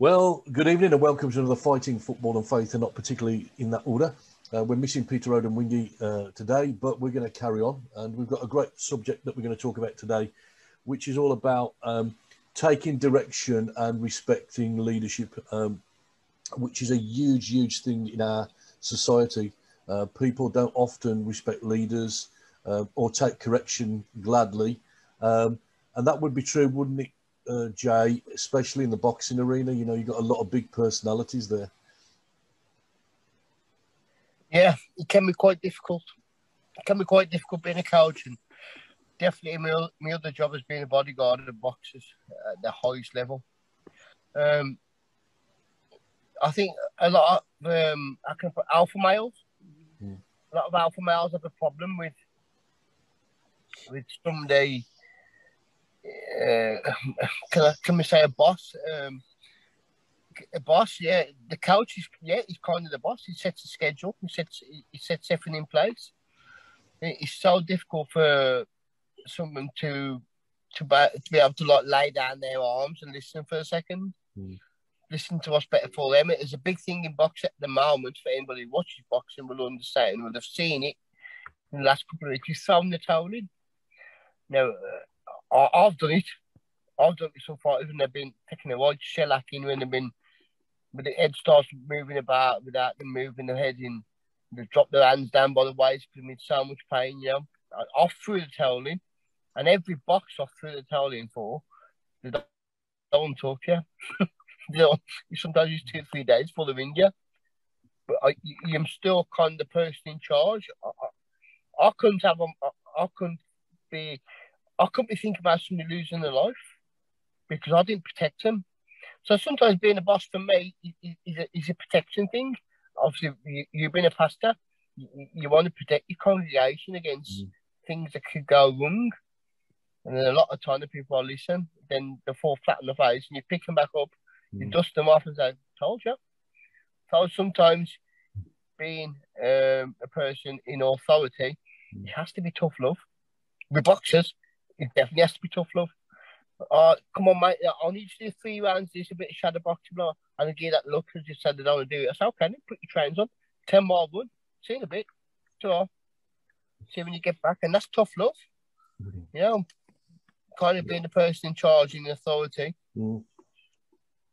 Well, good evening and welcome to another Fighting Football and Faith, and not particularly in that order. Uh, we're missing Peter Odemwingie uh, today, but we're going to carry on. And we've got a great subject that we're going to talk about today, which is all about um, taking direction and respecting leadership, um, which is a huge, huge thing in our society. Uh, people don't often respect leaders uh, or take correction gladly. Um, and that would be true, wouldn't it, uh, Jay, especially in the boxing arena? You know, you've got a lot of big personalities there. Yeah, it can be quite difficult. It can be quite difficult being a coach, and definitely my, my other job has been a bodyguard of boxers at the highest level. Um, I think a lot of um, I can put alpha males. Mm. A lot of alpha males have a problem with with some they uh, can I, can we say a boss? Um, a boss, yeah. The coach is yeah, he's kind of the boss. He sets the schedule. He sets he sets everything in place. It's so difficult for someone to to be, to be able to like lay down their arms and listen for a second. Mm. Listen to what's better for them. It is a big thing in boxing at the moment for anybody who watches boxing will understand, will have seen it in the last couple of weeks. He's thrown the towel in. Now, uh, I, have done it. I've done it so far, even they've been taking a wide shellacking when they've been but the head starts moving about without them moving their head in. They drop their hands down by the waist because I'm in so much pain, you know. I, off through the towel in, and every box off through the towel in for, they don't, don't talk to you. they don't, sometimes it's two, or three days for the ring you. But I, I'm still kind of the person in charge. I, I, I couldn't have, I, I couldn't be, I couldn't be thinking about somebody losing their life because I didn't protect them. So sometimes being a boss for me is a, is a protection thing. Obviously, you, you've been a pastor. You, you want to protect your congregation against mm. things that could go wrong. And then a lot of time the people are listen, then they fall flat on the face and you pick them back up, mm. you dust them off and say, told you. So sometimes being um, a person in authority, mm. it has to be tough love. With boxers, it definitely has to be tough love. Oh, come on, mate. I need to do three rounds. This a bit of shadow boxing, blah. And I gave that look and just said I don't want to do it. I said, okay, put your trains on. 10 more run. See you in a bit. So, see when you get back. And that's tough love. Mm-hmm. You know, kind of being the person in charge in the authority. Mm.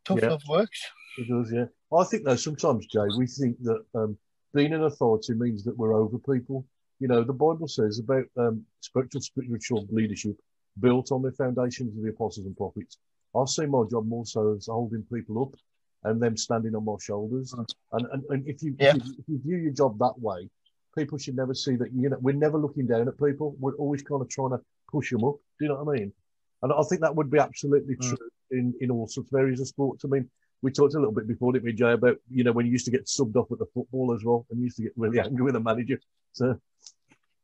Tough yeah. love works. It does, yeah. I think, though, sometimes, Jay, we think that um, being an authority means that we're over people. You know, the Bible says about um, spiritual, spiritual leadership built on the foundations of the apostles and prophets. I see my job more so as holding people up and them standing on my shoulders. And, and, and if, you, yeah. if, you, if you view your job that way, people should never see that, you know, we're never looking down at people. We're always kind of trying to push them up. Do you know what I mean? And I think that would be absolutely mm. true in, in all sorts of areas of sports. I mean, we talked a little bit before, didn't we, Jay, about, you know, when you used to get subbed off at the football as well and you used to get really angry with the manager. So,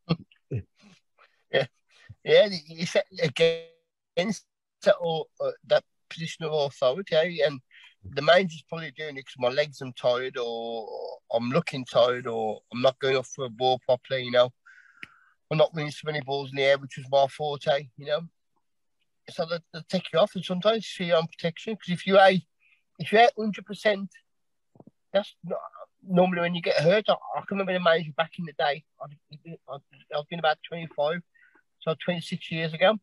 yeah. Yeah, you set against that, or, uh, that position of authority, and the manager's probably doing it because my legs are tired, or I'm looking tired, or I'm not going off for a ball properly. You know, I'm not winning so many balls in the air, which was my forte. You know, so they, they take you off, and sometimes you see own protection because if you are if you're hundred percent, that's not normally when you get hurt. I, I, can remember the manager back in the day. I, I've been about 25 so 26 years ago,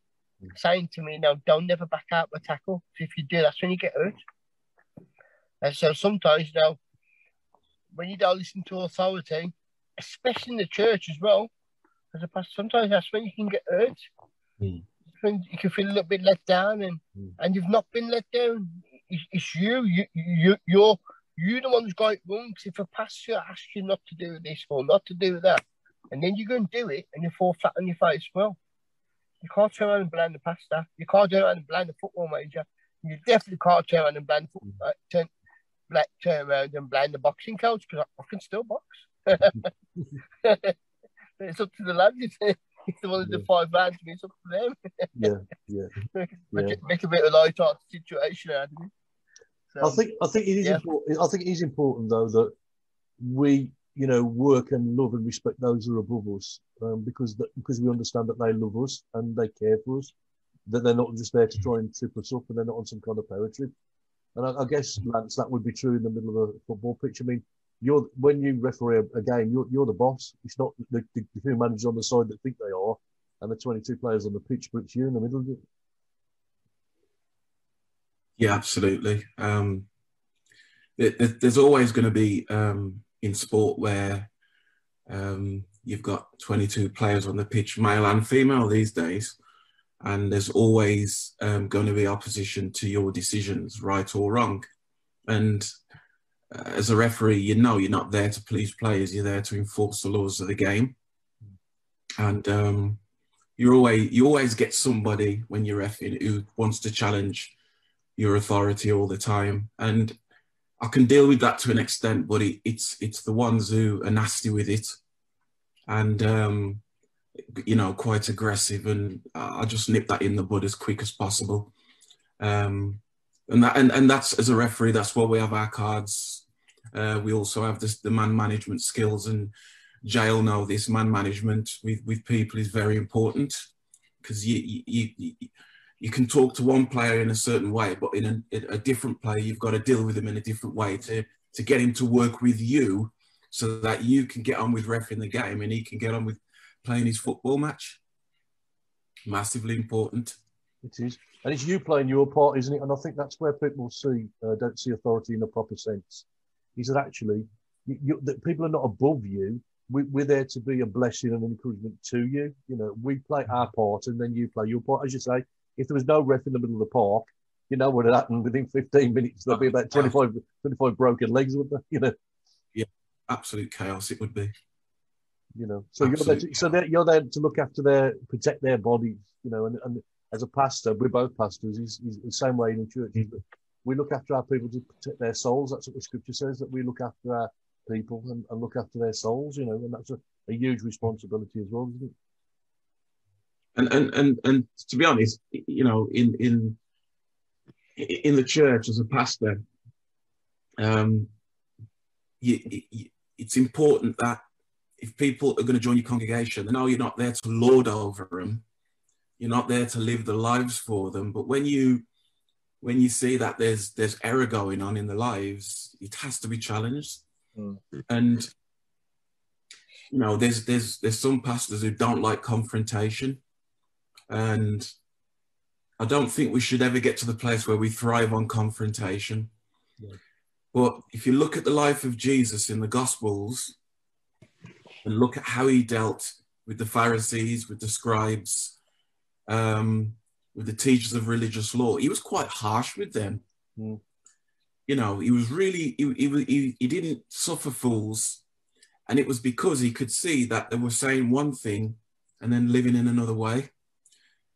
mm. saying to me, "No, don't never back out the tackle. If you do, that's when you get hurt." And so sometimes, you know, when you don't listen to authority, especially in the church as well, as a pastor, sometimes that's when you can get hurt. Mm. When you can feel a little bit let down, and mm. and you've not been let down. It's, it's you, you, you, you're you're the one who's got it wrong. Because if a pastor asks you not to do this or not to do that, and then you go and do it, and you fall flat on your face, well, you can't turn around and blame the pastor. You can't turn around and blame the football manager. You definitely can't turn around and blame football, uh, turn, like, turn around and blame the boxing coach because I, I, can still box. it's up to the lads. If they, if they want to do five rounds, it's up to them. yeah, yeah. make, yeah. make a bit of light art situation out of it. So, I think I think it is yeah. important. I think it is important though that we you know, work and love and respect those who are above us, um, because that, because we understand that they love us and they care for us, that they're not just there to try and trip us up and they're not on some kind of power trip. And I, I, guess, Lance, that would be true in the middle of a football pitch. I mean, you're when you referee a, a game, you're, you're the boss. It's not the, the, the two managers on the side that think they are, and the 22 players on the pitch, but it's you in the middle of it. Yeah, absolutely. Um, there's always going to be um, in sport where um, you've got 22 players on the pitch, male and female these days, and there's always um, going to be opposition to your decisions, right or wrong. And uh, as a referee, you know you're not there to police players; you're there to enforce the laws of the game. And um, you always you always get somebody when you're refing who wants to challenge your authority all the time. And I can deal with that to an extent, but it, it's it's the ones who are nasty with it, and um, you know, quite aggressive, and I just nip that in the bud as quick as possible. Um, and that and, and that's as a referee, that's why we have our cards. Uh, we also have this, the man management skills, and jail know this man management with with people is very important because you, you you you can talk to one player in a certain way, but in a, in a, different player, you've got to deal with him in a different way to, to get him to work with you so that you can get on with ref in the game and he can get on with playing his football match. Massively important. It is. And it's you playing your part, isn't it? And I think that's where people see uh, don't see authority in a proper sense. Is that actually you, you, that people are not above you. We, we're there to be a blessing and encouragement to you. You know, we play our part, and then you play your part. As you say, if there was no ref in the middle of the park, you know what would happen within 15 minutes? There'd be about 25, 25 broken legs, wouldn't there? You know? Yeah, absolute chaos it would be. You know, so you're there, to, so you're there to look after their, protect their bodies, you know, and, and as a pastor, we're both pastors, he's, he's the same way in the church. Mm-hmm. We look after our people to protect their souls. That's what the scripture says, that we look after our people and, and look after their souls, you know, and that's a, a huge responsibility as well, isn't it? And and and and to be honest, you know, in in in the church as a pastor, um, you, you, it's important that if people are going to join your congregation, they know you're not there to lord over them. You're not there to live the lives for them. But when you when you see that there's there's error going on in the lives, it has to be challenged. Mm. And you know, there's there's there's some pastors who don't like confrontation. And I don't think we should ever get to the place where we thrive on confrontation. Yeah. But if you look at the life of Jesus in the Gospels and look at how he dealt with the Pharisees, with the scribes, um, with the teachers of religious law, he was quite harsh with them. Mm. You know, he was really, he, he, he, he didn't suffer fools. And it was because he could see that they were saying one thing and then living in another way.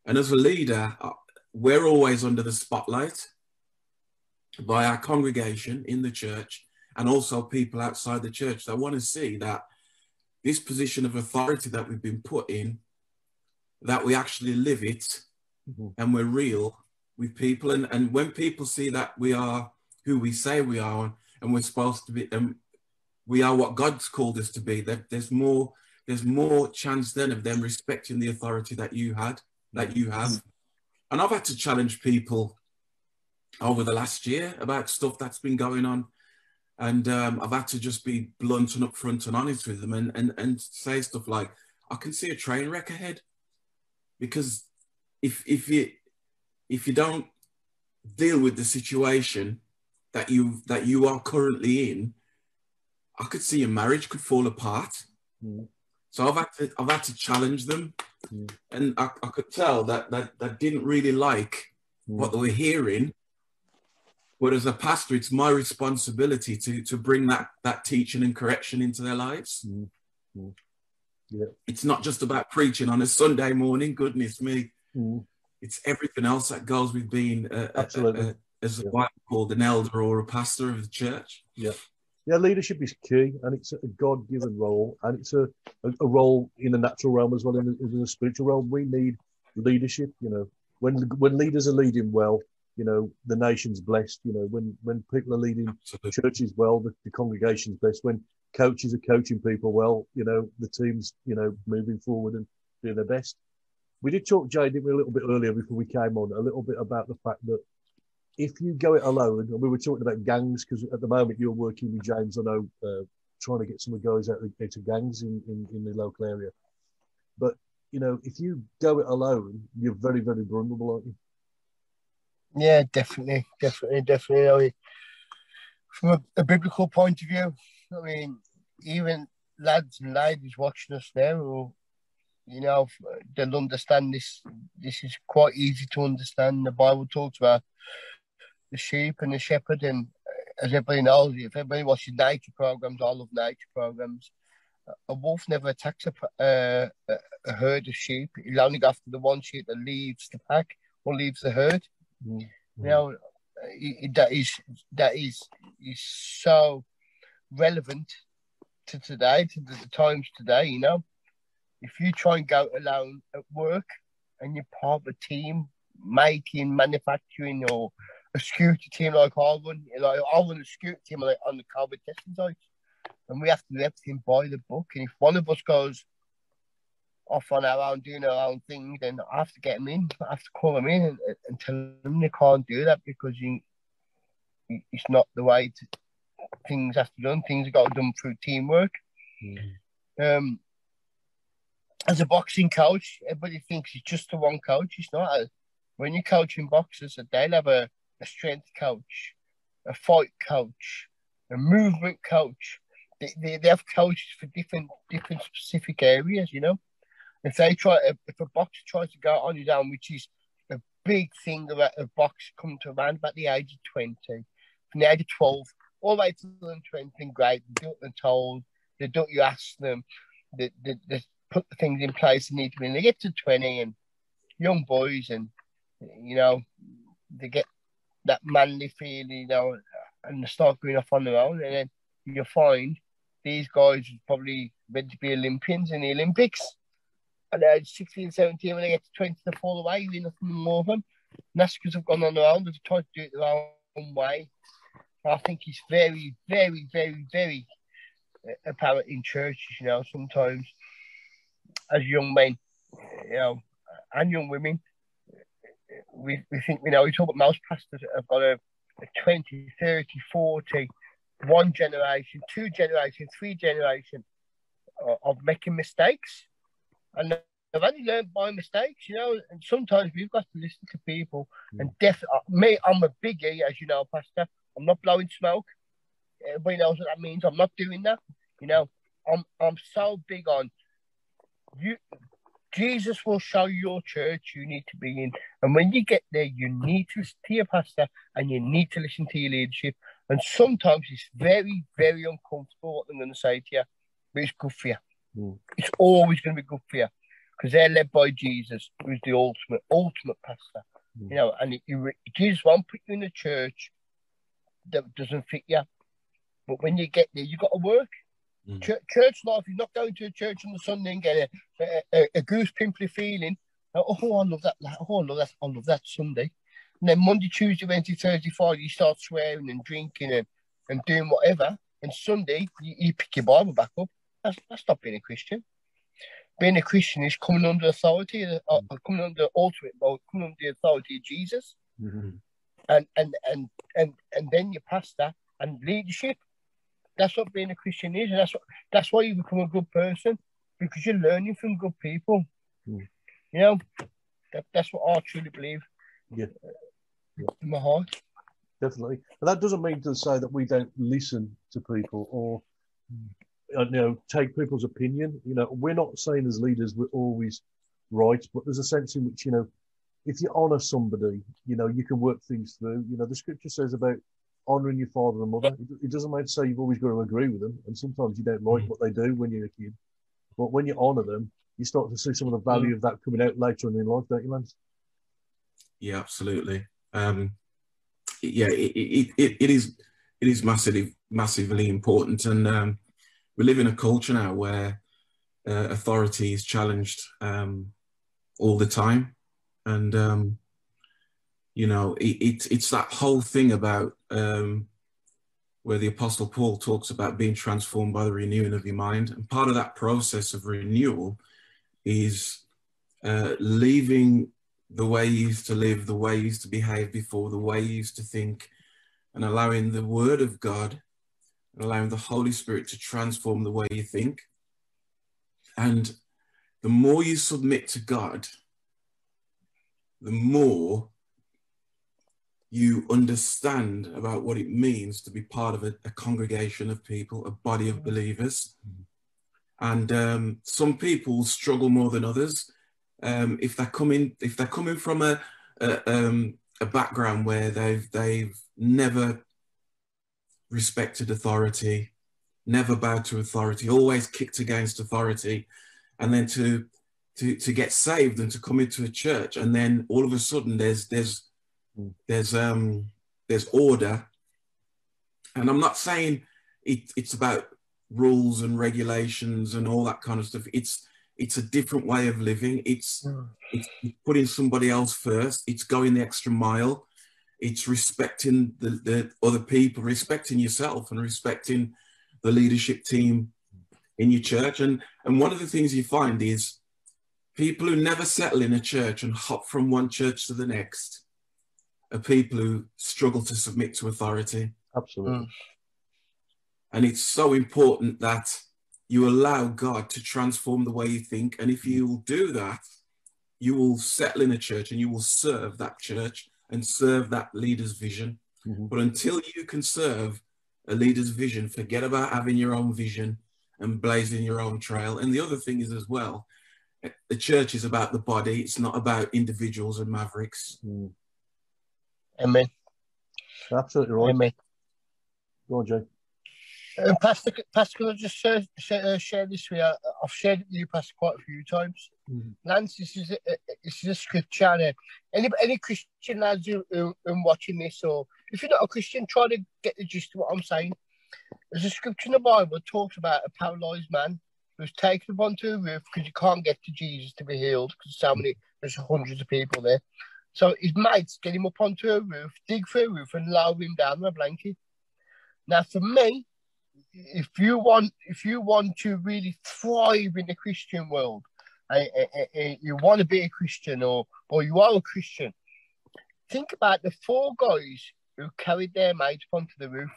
And as a leader, uh, we're always under the spotlight by our congregation in the church and also people outside the church that want to see that this position of authority that we've been put in, that we actually live it mm-hmm. and we're real with people. And, and when people see that we are who we say we are and we're supposed to be, and we are what God's called us to be, that there's more, there's more chance then of them respecting the authority that you had that you have. And I've had to challenge people over the last year about stuff that's been going on. And um, I've had to just be blunt and upfront and honest with them and, and, and say stuff like, I can see a train wreck ahead. Because if, if, you, if you don't deal with the situation that you, that you are currently in, I could see your marriage could fall apart. Mm. So I've had to I've had to challenge them, mm. and I, I, could tell that that that didn't really like mm. what they were hearing. But as a pastor, it's my responsibility to to bring that that teaching and correction into their lives. Mm. Yeah. It's not just about preaching on a Sunday morning. Goodness me, hmm. it's everything else that goes with being a, Absolutely. A, a, as a yeah. called an elder or a pastor of the church. Yeah yeah, leadership is key, and it's a God-given role, and it's a, a, a role in the natural realm as well in the, in the, spiritual realm. We need leadership. You know, when when leaders are leading well, you know, the nation's blessed. You know, when when people are leading Absolutely. churches well, the, the congregation's blessed. When coaches are coaching people well, you know, the team's you know moving forward and doing their best. We did talk, Jay, didn't we, a little bit earlier before we came on, a little bit about the fact that if you go it alone, and we were talking about gangs because at the moment you're working with James, I know, uh, trying to get some of the guys out into gangs in, in, in the local area. But you know, if you go it alone, you're very, very vulnerable, aren't you? Yeah, definitely, definitely, definitely. I mean, from a, a, biblical point of view, I mean, even lads and ladies watching us now, or you know, they'll understand this. This is quite easy to understand. The Bible talks about the sheep and the shepherd, and as everybody knows, if everybody watches nature programs, I love nature programs a wolf never attacks a, uh, a, herd of sheep. He'll only go after the one sheep that leaves the pack or leaves the herd. Mm-hmm. You know, that is that is is so relevant to today, to the, the times today. You know, if you try and go alone at work and you're part of a team making, manufacturing, or a security team like I run, like I run a security team like on the COVID testing sites and we have to do everything by the book. And if one of us goes off on our own, doing our own thing, then I have to get him in. I have to call him in and, and tell them they can't do that because you, it's not the way to, things have to be done. Things have got to be done through teamwork. Mm. Um, as a boxing coach, everybody thinks it's just the one coach. It's not. When you're coaching boxers, they'll have a, a strength coach, a fight coach, a movement coach, they, they have coaches for different different specific areas, you know. If they try, if, if a boxer tries to go on his own, which is a big thing about a boxer coming to around about the age of 20, from the age of 12, all the way to the 20, great, they do what they're told, they do what you ask them, they, they, they put the things in place they need to be, and they get to 20 and young boys, and, you know, they get that manly feeling, you know, and they start going off on their own, and then you find these guys probably meant to be Olympians in the Olympics. And they're 16, 17, when they get to 20, they fall away, you nothing more of them. And that's because they've gone on their own, they've tried to do it their own way. I think it's very, very, very, very uh, apparent in churches, you know, sometimes as young men, you know, and young women, we, we think, you know, we talk about most pastors have got a, a 20, 30, 40 one generation, two generation, three generation of, of making mistakes, and they've only learned by mistakes, you know. And sometimes we've got to listen to people. Mm. And definitely, uh, me, I'm a biggie, as you know, Pastor. I'm not blowing smoke. Everybody knows what that means. I'm not doing that. You know, I'm I'm so big on you. Jesus will show your church you need to be in. And when you get there, you need to listen to your pastor and you need to listen to your leadership. And sometimes it's very, very uncomfortable what I'm going to say to you, but it's good for you. Mm. It's always going to be good for you because they're led by Jesus, who's the ultimate, ultimate pastor. Mm. You know, and you, Jesus won't put you in a church that doesn't fit you. But when you get there, you've got to work. Mm. Church, church life, you're not going to a church on the Sunday and get a, a, a, a goose pimply feeling. Oh, I love that. Oh, I love that. I love that Sunday. And then Monday, Tuesday, Wednesday, Thursday, Friday, you start swearing and drinking and, and doing whatever. And Sunday, you, you pick your Bible back up. That's, that's not being a Christian. Being a Christian is coming under authority, uh, uh coming under ultimate, coming under the authority of Jesus. Mm-hmm. And, and, and, and, and then your pastor and leadership. That's what being a Christian is. And that's, what, that's why you become a good person because you're learning from good people. Mm. You know, that, that's what I truly believe. Yeah in my heart. Definitely. And that doesn't mean to say that we don't listen to people or uh, you know take people's opinion. You know, we're not saying as leaders we're always right, but there's a sense in which you know if you honour somebody, you know you can work things through. You know, the scripture says about honouring your father and mother. It, doesn't mean to say you've always got to agree with them, and sometimes you don't like mm. what they do when you're a kid. But when you honour them, you start to see some of the value mm. of that coming out later on in life, don't you, Lance? Yeah, absolutely um, yeah, it, it, it, it is it is massively massively important, and um, we live in a culture now where uh, authority is challenged um, all the time, and um, you know it, it, it's that whole thing about um, where the Apostle Paul talks about being transformed by the renewing of your mind, and part of that process of renewal is uh, leaving the way you used to live, the way you used to behave before, the way you used to think, and allowing the Word of God, allowing the Holy Spirit to transform the way you think. And the more you submit to God, the more you understand about what it means to be part of a, a congregation of people, a body of believers. And um, some people struggle more than others. Um, if they're coming, if they're coming from a a, um, a background where they've they've never respected authority, never bowed to authority, always kicked against authority, and then to to to get saved and to come into a church, and then all of a sudden there's there's there's um there's order, and I'm not saying it, it's about rules and regulations and all that kind of stuff. It's it's a different way of living. It's, Mm. it's putting somebody else first. It's going the extra mile. It's respecting the, the other people, respecting yourself, and respecting the leadership team in your church. And and one of the things you find is people who never settle in a church and hop from one church to the next are people who struggle to submit to authority. Absolutely. And it's so important that you allow God to transform the way you think. And if you will do that, you will settle in a church and you will serve that church and serve that leader's vision. Mhm. But until you can serve a leader's vision, forget about having your own vision and blazing your own trail. And the other thing is as well, the church is about the body. It's not about individuals and mavericks. Mm. Amen. Absolutely right. Amen. Go on, Jay. Uh, Pastor, Pastor, can I just share, share, uh, share this with you? I've shared it with you, Pastor, quite a few times. Mhm. Lance, this is a, this is a scripture. And, uh, any any Christian lads who, who, who are watching this, or if you're not a Christian, try to get the gist of what I'm saying. There's a scripture in the Bible that talks about a paralyzed man who's taken up onto a roof because you can't get to Jesus to be healed because so many there's hundreds of people there. So his mates get him up onto a roof, dig through a roof, and lower him down on a blanket. Now, for me, if you want if you want to really thrive in the Christian world, and, and- and you want to be a Christian or or you are a Christian, think about the four guys who carried their mates up onto the roof,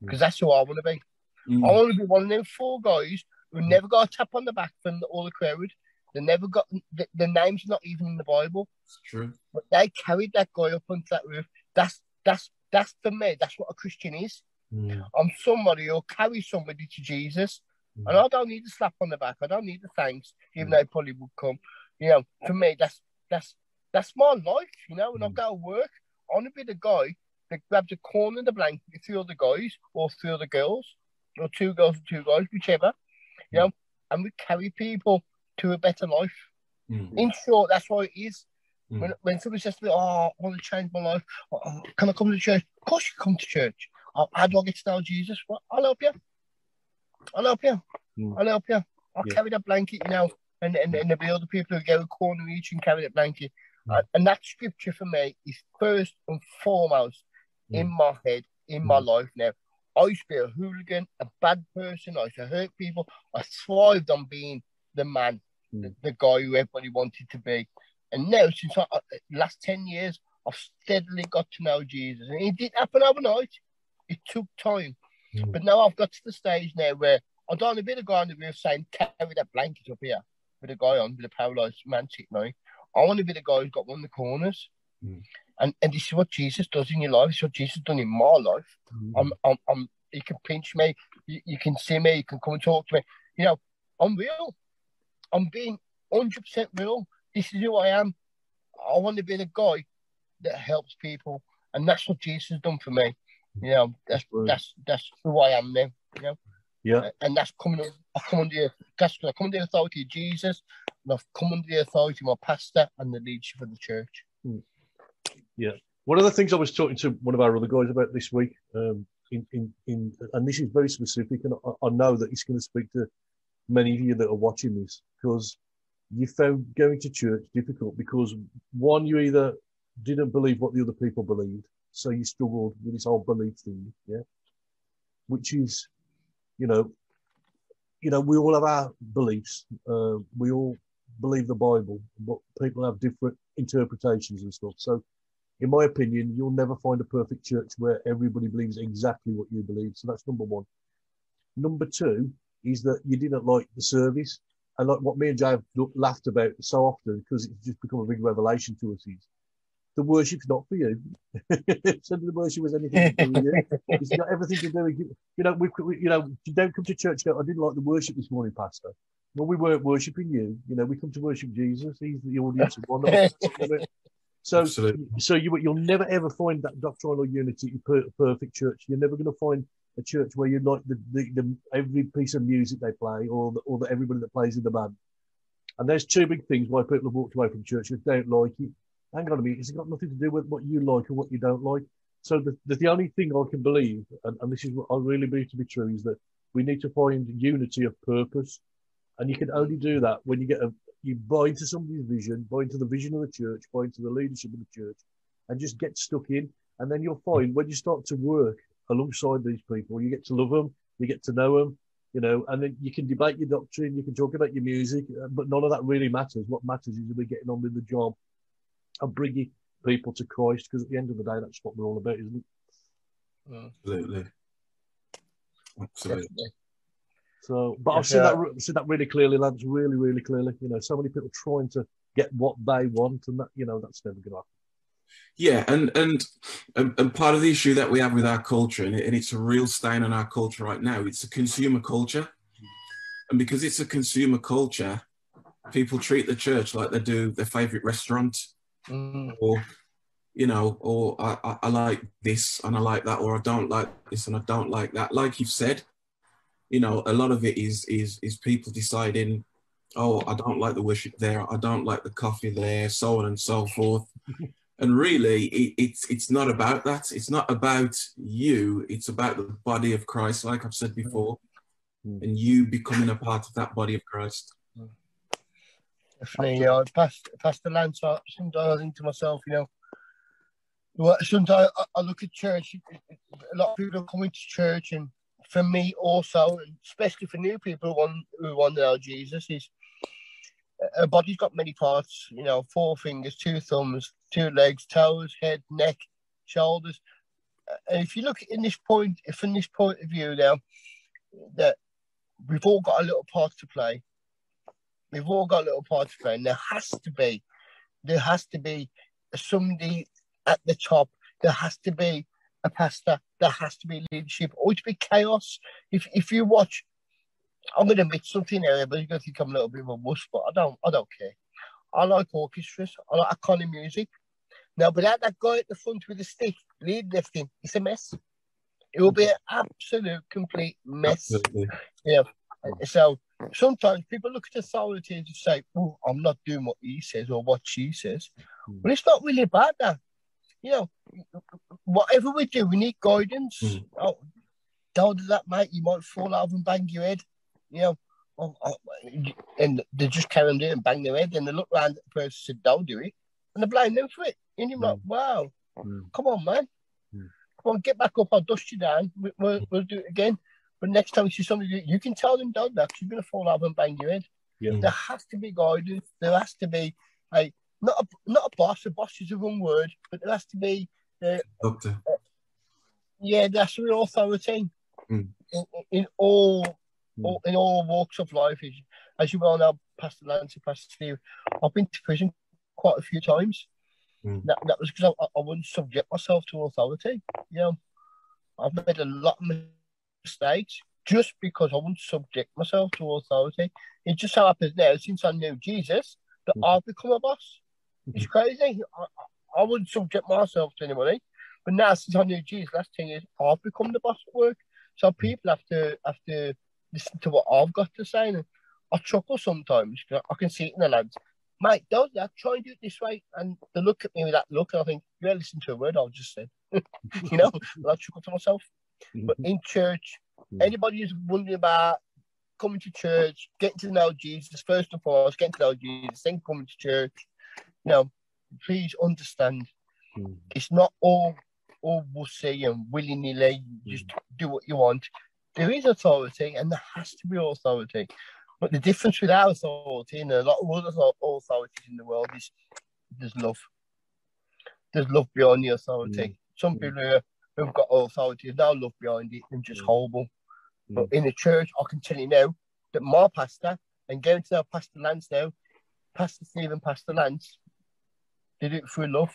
because that's who I want to be. Mm. I want to be one of them four guys who never got a tap on the back from all the crowd. They never got the, the name's not even in the Bible, It's true. but they carried that guy up onto that roof. That's that's that's for me. That's what a Christian is. Mm. I'm somebody who'll carry somebody to Jesus. Mm. And I don't need a slap on the back. I don't need the thanks, even though it probably would come. You know, for me, that's that's that's my life. You know, when I Mm. go to work, I want to be the guy that grabs a corner of the blanket with three other guys or three other girls, or two girls and two guys, whichever. You know, and we carry people to a better life. Mm. In short, that's what it is. Mm. When, when somebody says to me, "Oh, I want to change my life. Oh, oh, can I come to church?" Of course, you come to church. Oh, how do I get to know Jesus? Well, I'll help you. I'll help you. Mm. I'll help you. I'll Yeah. carry that blanket, you know, and, and, and there'll be other people who go a corner each and carry that blanket. Mm. And, and that scripture for me is first and foremost in my head, in my life now. I used to be a hooligan, a bad person. I used to hurt people. I thrived on being the man, the, Mm. the guy who everybody wanted to be. And now, since I, uh, last 10 years, I've steadily got to know Jesus. And it didn't happen overnight. It took time. Mm. But now I've got to the stage now where I don't want to be the guy on the roof saying, carry that blanket up here with a guy on with a paralyzed man sitting on. I want to be the guy who's got one of the corners. Mm. And and this is what Jesus does in your life. It's what Jesus done in my life. Mm. I'm, I'm, I'm, you can pinch me, you, you can see me, you can come and talk to me. You know, I'm real. I'm being 100% real. This is who I am. I want to be the guy that helps people. And that's what Jesus has done for me. You know, that's that's that's who I am now. You know, Yeah. and that's coming. I come under the that's I come under the authority of Jesus, and I've come under the authority of my pastor and the leadership of the church. Yeah, one of the things I was talking to one of our other guys about this week, um, in, in, in, and this is very specific, and I, I know that he's going to speak to many of you that are watching this because you found going to church difficult because one, you either didn't believe what the other people believed, so you struggled with this whole belief thing, yeah, which is, you know, you know, we all have our beliefs. Uh, we all believe the Bible, but people have different interpretations and stuff. So, in my opinion, you'll never find a perfect church where everybody believes exactly what you believe. So that's number one. Number two is that you didn't like the service. And like what me and Jay have laughed about so often because it's just become a big revelation to us is the worship's not for you. so the worship was anything to do with you. It's got everything to do with you. You know, we, we you know, you don't come to church. Go, I didn't like the worship this morning, Pastor. Well, we weren't worshiping you. You know, we come to worship Jesus. He's the audience of one. so, Absolutely. so you you'll never ever find that doctrinal unity in perfect church. You're never going to find a church where you like the, the, the, every piece of music they play or the, or the, everybody that plays in the band. And there's two big things why people have walked away from church. They don't like it hang on a minute, it's got nothing to do with what you like or what you don't like. So the, the, the only thing I can believe, and, and this is what I really believe to be true, is that we need to find unity of purpose. And you can only do that when you get a, you buy into somebody's vision, buy into the vision of the church, buy into the leadership of the church, and just get stuck in. And then you'll find when you start to work alongside these people, you get to love them, you get to know them, you know, and then you can debate your doctrine, you can talk about your music, uh, but none of that really matters. What matters is we're getting on with the job and bringing people to Christ because at the end of the day, that's what we're all about, isn't it? Mm. Absolutely. Absolutely. So, but I've seen that uh, seen that really clearly, lads. Really, really clearly. You know, so many people trying to get what they want, and that you know that's never going to happen. Yeah, and, and and part of the issue that we have with our culture, and, it, and it's a real stain on our culture right now, it's a consumer culture, and because it's a consumer culture, people treat the church like they do their favorite restaurant mm. or you know, or I, I, I, like this and I like that, or I don't like this and I don't like that. Like you've said, you know, a lot of it is is is people deciding, oh, I don't like the worship there, I don't like the coffee there, so on and so forth. and really, it, it's it's not about that. It's not about you. It's about the body of Christ, like I've said before, mm. and you becoming a part of that body of Christ. Definitely, you know, past past the land. So sometimes I think to myself, you know, well, sometimes I, I look at church. A lot of people are coming to church, and for me also, especially for new people who want who want to know Jesus, is a body's got many parts. You know, four fingers, two thumbs, two legs, toes, head, neck, shoulders. And if you look in this point, from this point of view now, that we've all got a little part to play. We've all got a little part to play, and there has to be, there has to be somebody at the top. There has to be a pastor. There has to be leadership, or to be chaos. If if you watch, I'm going to admit something here, but you're going to think I'm a little bit of a wuss, but I don't, I don't care. I like orchestras. I like of music. Now, without that guy at the front with the stick lead lifting, it's a mess. It will be an absolute complete mess. Absolutely. Yeah. So sometimes people look at authority and just say, "Oh, I'm not doing what he says or what she says," mm. but it's not really about that. You know, whatever we do, we need guidance. Mm. Oh, don't do that, mate. You might fall over and bang your head. You know, oh, oh, and they just carry on doing and bang their head, and they look around at the person and say, "Don't do it," and they blame them for it. And you're mm. like, "Wow, hmm. come on, man." Hmm. Come on, get back up. I'll dust you down. We, will we'll do it again. But next time you see somebody, you can tell them, don't that you're going to fall over and bang your head. Yeah. There has to be guidance. There has to be a not a not a boss. A boss is a wrong word, but there has to be uh, doctor. Uh, yeah, that's real authority mm. in, in, all, mm. all, in all walks of life. As, as you well know, Pastor Lance Pastor Steve, I've been to prison quite a few times. Mm. That, that was because I, I wouldn't subject myself to authority. You know, I've made a lot of mistakes just because I wouldn't subject myself to authority. It just so happens now, since I knew Jesus, that mm-hmm. I've become a boss. It's mm-hmm. crazy. I, I wouldn't subject myself to anybody. But now, since I knew Jesus, last thing is I've become the boss at work. So mm-hmm. people have to have to listen to what I've got to say. And I chuckle sometimes. I can see it in the lads. Mate, don't that. Try and do it this way. And they look at me with that look, and I think, yeah, listen to a word I've just said. you know, I chuckle to myself. But in church, anybody who's wondering about coming to church, getting to know Jesus, first and foremost, getting to know Jesus, then coming to church, you know, please understand mm. it's not all all will wussy and willy nilly, just mm. do what you want. There is authority and there has to be authority. But the difference with our authority and a lot of other authorities in the world is there's love. There's love behind the authority. Mm. Some people who, who've got authority have no love behind it and just mm. horrible. Mm. But in the church, I can tell you now that my pastor and going to our Pastor Lance now, Pastor Stephen, Pastor Lance, they do it through love.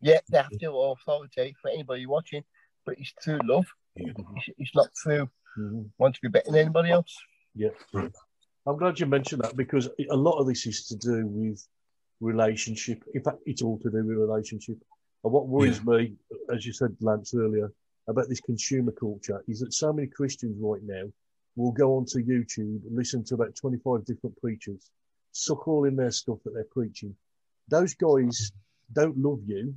Yeah, they have to authority for anybody watching, but it's through love. It's, it's not through mm-hmm. want to be better than anybody else. Yeah. I'm glad you mentioned that because a lot of this is to do with relationship. In fact, it's all to do with relationship. And what worries yeah. me, as you said, Lance, earlier, about this consumer culture is that so many Christians right now will go onto YouTube and listen to about 25 different preachers, suck all in their stuff that they're preaching. Those guys don't love you.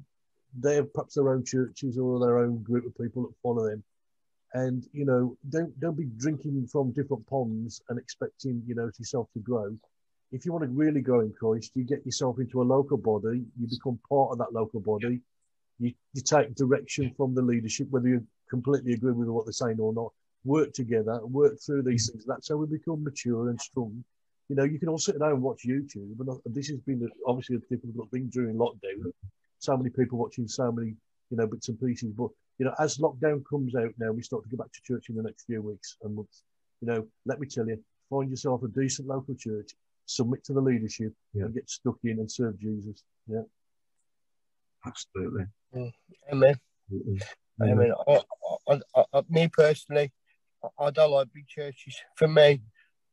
They have perhaps their own churches or their own group of people that follow them and you know don't don't be drinking from different ponds and expecting you know yourself to grow. If you want to really grow in christ you get yourself into a local body you become part of that local body. You, you take direction from the leadership whether you completely agree with what they're saying or not. Work together work through these mm-hmm. things. That's how we become mature and strong. You know you can all sit down and watch youtube and uh, this has been obviously a difficult thing during lockdown. So many people watching so many you know bits and pieces but you know, as lockdown comes out now, we start to go back to church in the next few weeks and months. You know, let me tell you, find yourself a decent local church, submit to the leadership, yeah. and get stuck in and serve Jesus. Yeah, absolutely. Mm. Amen. Absolutely. Amen. I, I, I, me personally, I don't like big churches. For me,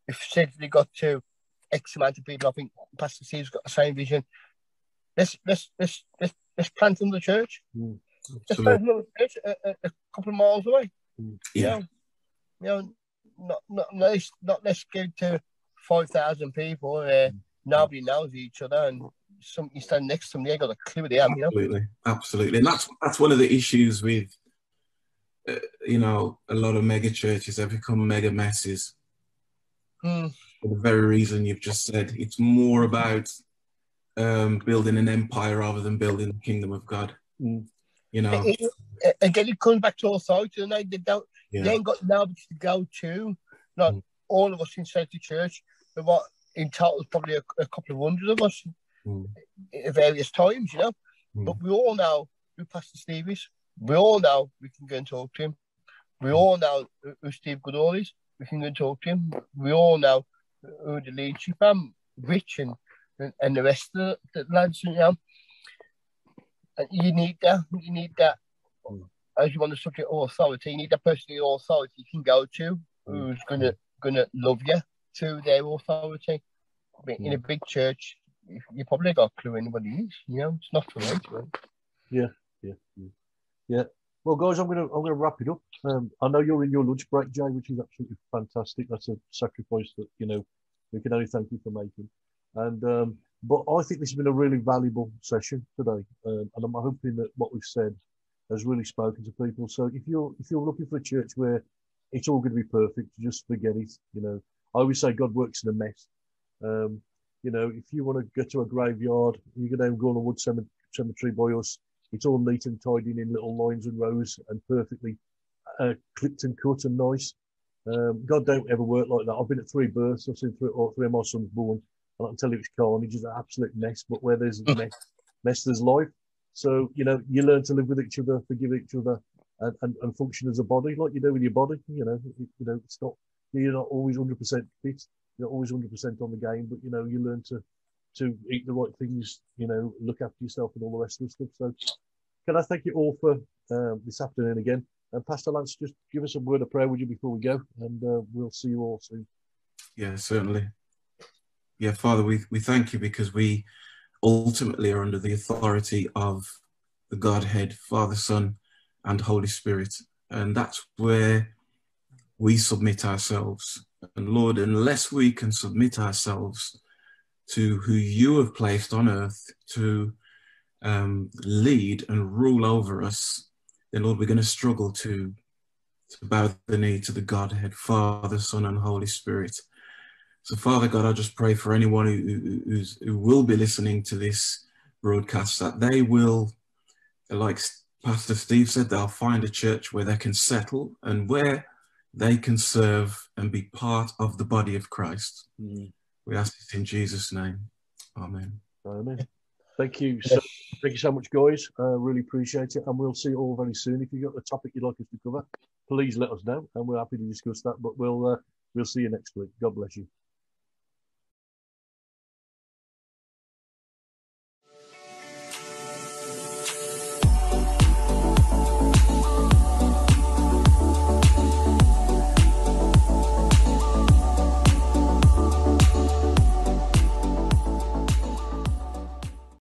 if they got to X amount of people, I think Pastor Steve's got the same vision. Let's let's let's let's, let's plant in the church. Mm just a, a, a, couple of miles away. Yeah. You know, you know not not let's not let's go to five thousand people where nobody knows each other and some you stand next to them, they ain't got a clue they am, Absolutely, you know? absolutely, and that's that's one of the issues with uh, you know a lot of mega churches. They become mega messes. Mm. For the very reason you've just said, it's more about um, building an empire rather than building the kingdom of God. Mm. You know, again, it comes back to authority. You know, they don't, yeah. they ain't got nobody to go to. Not mm. all of us inside the church, but what in total, probably a, a couple of hundred of us mm. at various times. You know, mm. but we all know who Pastor Steve is. We all know we can go and talk to him. We mm. all know who Steve Goodall is. We can go and talk to him. We all know who the leadership am, Rich and, and, and the rest of the, the lads. You know, you need that. You need that. Mm. As you want to subject of authority, you need that person in authority you can go to mm. who's gonna gonna love you to their authority. In a mm. big church, you probably got a clue anybody is. You know, it's not for right. Yeah, yeah, yeah, yeah. Well, guys, I'm gonna I'm gonna wrap it up. Um, I know you're in your lunch break, Jay, which is absolutely fantastic. That's a sacrifice that you know we can only thank you for making. And um, but I think this has been a really valuable session today, um, and I'm hoping that what we've said has really spoken to people. So if you're if you're looking for a church where it's all going to be perfect, just forget it. You know, I always say God works in a mess. Um, you know, if you want to go to a graveyard, you can go down Gornal Wood Cemetery by us. It's all neat and tidy in little lines and rows and perfectly uh, clipped and cut and nice. Um, God don't ever work like that. I've been at three births. I've seen three, or three of my sons born I can tell you it's carnage, it's an absolute mess. But where there's mess, mess, there's life. So you know, you learn to live with each other, forgive each other, and, and, and function as a body, like you do with your body. You know, you, you know, it's not you're not always 100 percent fit. You're not always 100 percent on the game, but you know, you learn to to eat the right things. You know, look after yourself and all the rest of the stuff. So, can I thank you all for um, this afternoon again? And Pastor Lance, just give us a word of prayer, would you, before we go? And uh, we'll see you all soon. Yeah, certainly yeah, Father, we, we thank you because we ultimately are under the authority of the Godhead, Father, Son, and Holy Spirit. And that's where we submit ourselves. And Lord, unless we can submit ourselves to who you have placed on earth to um, lead and rule over us, then Lord, we're going to struggle to, to bow the knee to the Godhead, Father, Son, and Holy Spirit. So, Father God, I just pray for anyone who, who's, who will be listening to this broadcast that they will, like Pastor Steve said, they'll find a church where they can settle and where they can serve and be part of the body of Christ. Mm. We ask this in Jesus' name. Amen. Amen. Thank you. So, thank you so much, guys. Uh, really appreciate it. And we'll see you all very soon. If you've got a topic you'd like us to cover, please let us know. And we're happy to discuss that. But we'll uh, we'll see you next week. God bless you.